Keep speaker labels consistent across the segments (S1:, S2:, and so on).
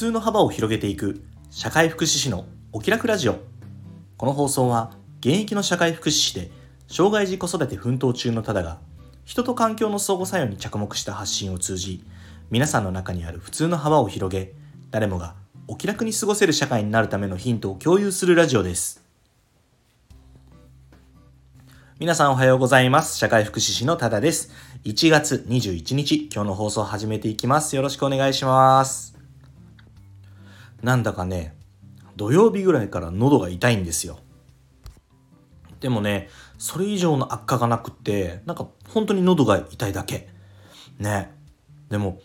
S1: 通の幅を広げていく。社会福祉士のお気楽ラジオ。この放送は現役の社会福祉士で障害児子育て奮闘中のただが人と環境の相互作用に着目した発信を通じ皆さんの中にある普通の幅を広げ誰もがお気楽に過ごせる社会になるためのヒントを共有するラジオです。皆さんおはようございます。社会福祉士のただです。1月21日今日の放送を始めていきます。よろしくお願いします。なんだかね土曜日ぐらいから喉が痛いんですよ。でもねそれ以上の悪化がなくってなんか本当に喉が痛いだけ。ね。でも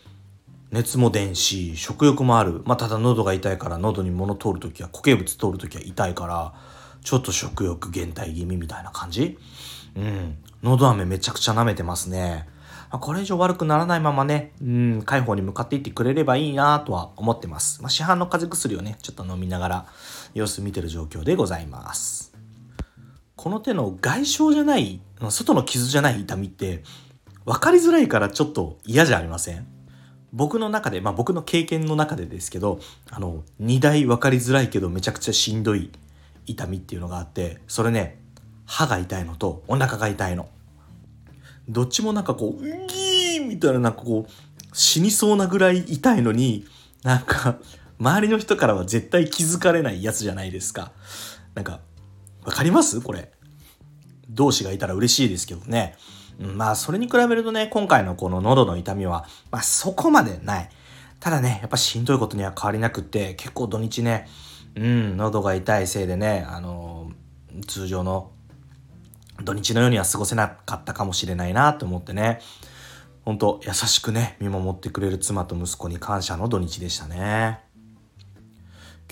S1: 熱も出んし食欲もある。まあただ喉が痛いから喉に物通る時は固形物通る時は痛いからちょっと食欲減退気味みたいな感じ。うん。喉飴めちゃくちゃ舐めてますね。まあ、これ以上悪くならないままね、うん、解放に向かっていってくれればいいなとは思ってます。まあ、市販の風邪薬をね、ちょっと飲みながら様子見てる状況でございます。この手の外傷じゃない、外の傷じゃない痛みって、分かりづらいからちょっと嫌じゃありません？僕の中で、まあ僕の経験の中でですけど、あの、2大分かりづらいけどめちゃくちゃしんどい痛みっていうのがあって、それね、歯が痛いのとお腹が痛いの。どっちもなんかこう、うギーみたいななんかこう、死にそうなぐらい痛いのに、なんか、周りの人からは絶対気づかれないやつじゃないですか。なんか、わかります？これ。同志がいたら嬉しいですけどね。まあ、それに比べるとね、今回のこの喉の痛みは、まあ、そこまでない。ただね、やっぱしんどいことには変わりなくって、結構土日ね、うん、喉が痛いせいでね、あのー、通常の土日のようには過ごせなかったかもしれないなと思ってね、ほんと優しくね、見守ってくれる妻と息子に感謝の土日でしたね。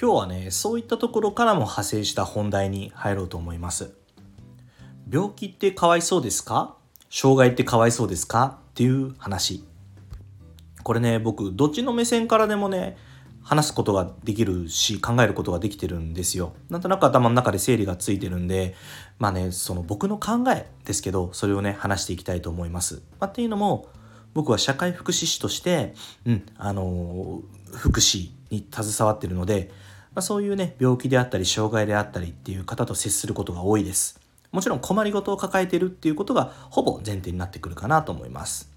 S1: 今日はね、そういったところからも派生した本題に入ろうと思います。病気ってかわいそうですか？障害ってかわいそうですか？っていう話。これね、僕、どっちの目線からでもね、話すことができるし考えることができてるんですよ。なんとなく頭の中で整理がついてるんでまあねその僕の考えですけどそれをね話していきたいと思います。まあ、っていうのも僕は社会福祉士として、うんあのー、福祉に携わってるので、まあ、そういうね病気であったり障害であったりっていう方と接することが多いです。もちろん困りごとを抱えてるっていうことがほぼ前提になってくるかなと思います。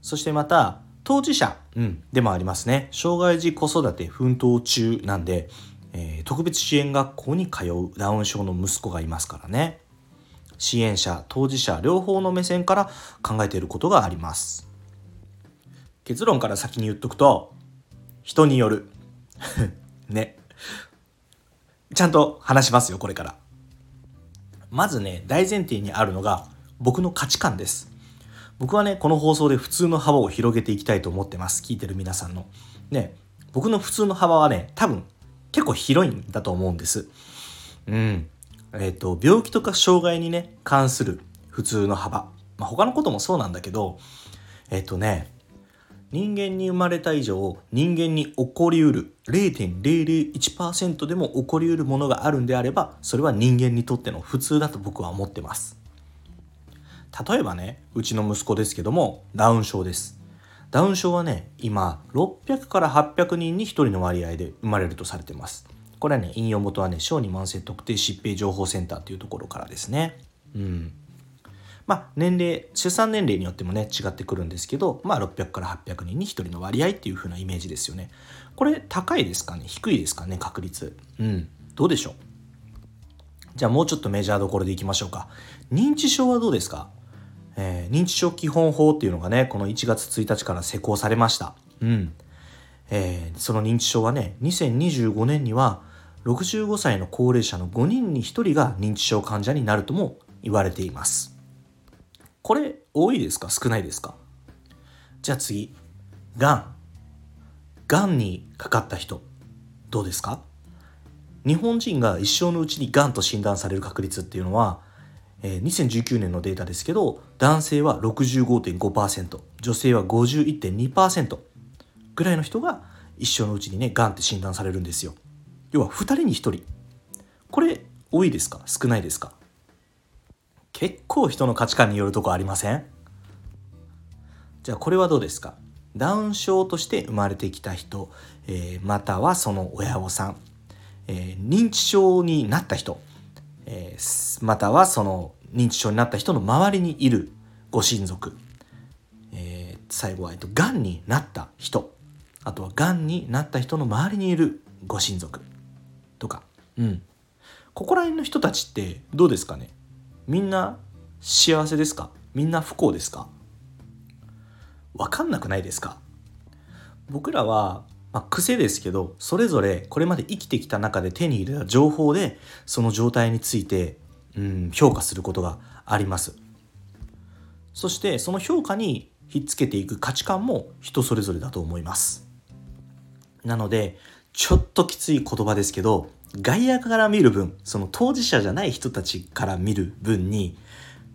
S1: そしてまた当事者、うん、でもありますね。障害児子育て奮闘中なんで、えー、特別支援学校に通うダウン症の息子がいますからね。支援者、当事者、両方の目線から考えていることがあります。結論から先に言っとくと、人による。ね。ちゃんと話しますよ、これから。まずね、大前提にあるのが僕の価値観です。僕はね、この放送で普通の幅を広げていきたいと思ってます。聞いてる皆さんの。ね、僕の普通の幅はね、多分結構広いんだと思うんです。うん。えっ、ー、と、病気とか障害にね、関する普通の幅。まあ、他のこともそうなんだけど、えっ、ー、とね、人間に生まれた以上、人間に起こりうる0.001%でも起こりうるものがあるんであれば、それは人間にとっての普通だと僕は思ってます。例えばねうちの息子ですけどもダウン症です。ダウン症はね今600から800人に1人の割合で生まれるとされてます。これはね引用元はね小児慢性特定疾病情報センターというところからですね。うん。まあ年齢出産年齢によってもね違ってくるんですけどまあ600から800人に1人の割合っていう風なイメージですよね。これ高いですかね？低いですかね？確率。うん。どうでしょう？じゃあもうちょっとメジャーどころでいきましょうか。認知症はどうですか？えー、認知症基本法っていうのがね、この1月1日から施行されました。うん。えー、その認知症はね、2025年には65歳の高齢者の5人に1人が認知症患者になるとも言われています。これ多いですか？少ないですか？じゃあ次、がん。がんにかかった人、どうですか？日本人が一生のうちにがんと診断される確率っていうのはえー、2019年のデータですけど男性は65.5%女性は51.2%ぐらいの人が一生のうちにねがんって診断されるんですよ。要は2人に1人。これ多いですか？少ないですか？結構人の価値観によるとこありません？じゃあこれはどうですか？ダウン症として生まれてきた人、えー、またはその親御さん、えー、認知症になった人、えー、またはその認知症になった人の周りにいるご親族、え最後は、えっと、がんになった人。あとはがんになった人の周りにいるご親族。とか、うん、ここら辺の人たちってどうですかね？みんな幸せですか？みんな不幸ですか？わかんなくないですか？僕らは、まあ、癖ですけどそれぞれこれまで生きてきた中で手に入れた情報でその状態について、うん、評価することがあります。そしてその評価にひっつけていく価値観も人それぞれだと思います。なのでちょっときつい言葉ですけど外野から見る分その当事者じゃない人たちから見る分に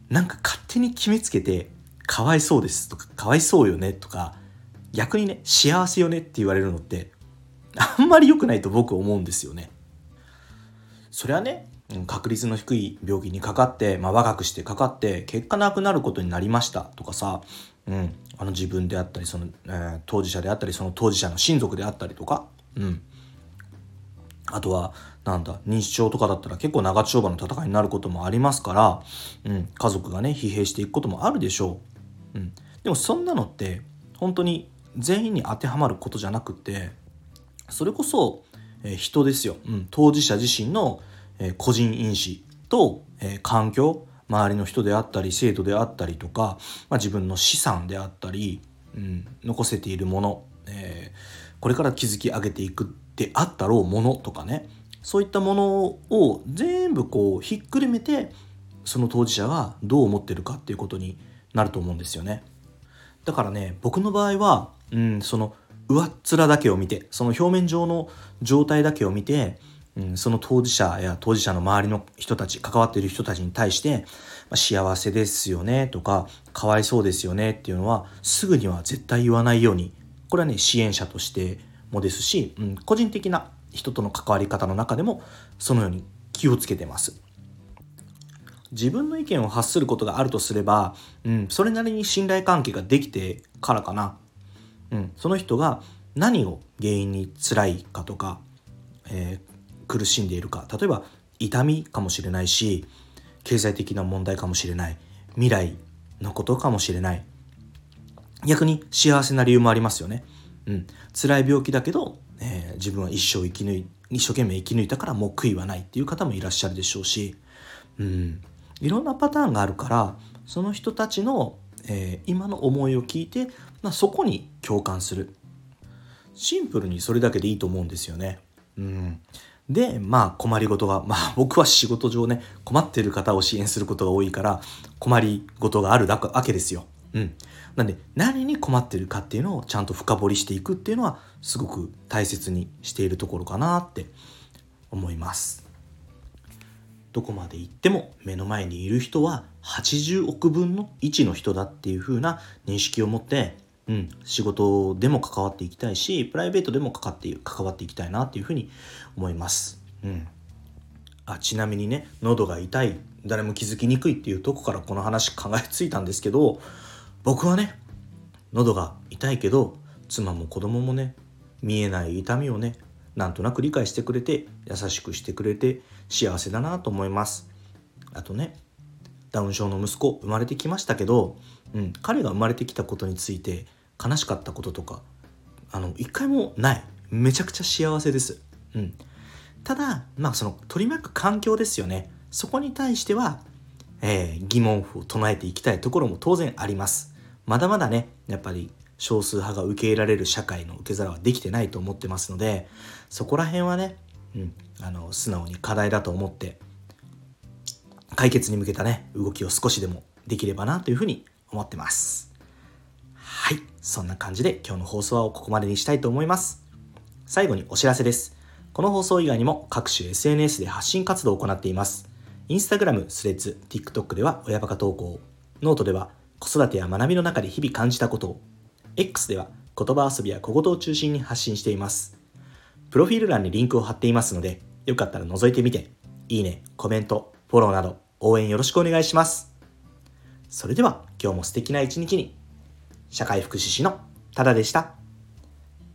S1: なんか勝手に決めつけてかわいそうですとかかわいそうよねとか逆にね幸せよねって言われるのってあんまり良くないと僕思うんですよね。それはね確率の低い病気にかかって、まあ、若くしてかかって結果なくなることになりましたとかさ、うん、あの自分であったりその、えー、当事者であったりその当事者の親族であったりとか、うん、あとは、なんだ、認知症とかだったら結構長丁場の戦いになることもありますから、うん、家族がね、疲弊していくこともあるでしょう。うん。でもそんなのって、本当に全員に当てはまることじゃなくて、それこそ、え、人ですよ。うん。当事者自身の、え、個人因子と、え、環境、周りの人であったり、制度であったりとか、まあ、自分の資産であったり、うん、残せているもの、えこれから築き上げていくであったろうものとかねそういったものを全部こうひっくるめてその当事者がどう思ってるかっていうことになると思うんですよねだからね僕の場合は、うん、その上っ面だけを見てその表面上の状態だけを見て、うん、その当事者や当事者の周りの人たち関わっている人たちに対して、まあ、幸せですよねとかかわいそうですよねっていうのはすぐには絶対言わないようにこれはね支援者としてもですし、うん、個人的な人との関わり方の中でもそのように気をつけてます。自分の意見を発することがあるとすれば、うん、それなりに信頼関係ができてからかな。うん、その人が何を原因に辛いかとか、えー、苦しんでいるか。例えば痛みかもしれないし経済的な問題かもしれない。未来のことかもしれない。逆に幸せな理由もありますよね。うん、辛い病気だけど、えー、自分は一生生き抜い一生懸命生き抜いたからもう悔いはないっていう方もいらっしゃるでしょうし、うん、いろんなパターンがあるからその人たちの、えー、今の思いを聞いて、まあ、そこに共感するシンプルにそれだけでいいと思うんですよね。うん、でまあ困りごとがまあ僕は仕事上ね困ってる方を支援することが多いから困りごとがあるわけですよ。うん、なんで何に困ってるかっていうのをちゃんと深掘りしていくっていうのはすごく大切にしているところかなって思いますどこまで行っても目の前にいる人は80億分の1の人だっていう風な認識を持ってうん、仕事でも関わっていきたいしプライベートでも関わって関わっていきたいなっていうふうに思います。うん、あちなみにね喉が痛い誰も気づきにくいっていうとこからこの話考えついたんですけど僕はね喉が痛いけど妻も子供もね見えない痛みをねなんとなく理解してくれて優しくしてくれて幸せだなと思います。あとねダウン症の息子生まれてきましたけど、うん、彼が生まれてきたことについて悲しかったこととかあの一回もない。めちゃくちゃ幸せです、うん、ただまあその取り巻く環境ですよね。そこに対しては、えー、疑問符を唱えていきたいところも当然あります。まだまだね、やっぱり少数派が受け入れられる社会の受け皿はできてないと思ってますので、そこら辺はね、うん、あの、素直に課題だと思って、解決に向けたね、動きを少しでもできればなというふうに思ってます。はい、そんな感じで今日の放送はここまでにしたいと思います。最後にお知らせです。この放送以外にも各種 SNS で発信活動を行っています。インスタグラム、スレッズ、TikTok では親バカ投稿、ノートでは子育てや学びの中で日々感じたことを X では言葉遊びや小言を中心に発信しています。プロフィール欄にリンクを貼っていますので、よかったら覗いてみて、いいね、コメント、フォローなど応援よろしくお願いします。それでは今日も素敵な一日に、社会福祉士のただでした。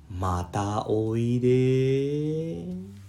S1: またおいで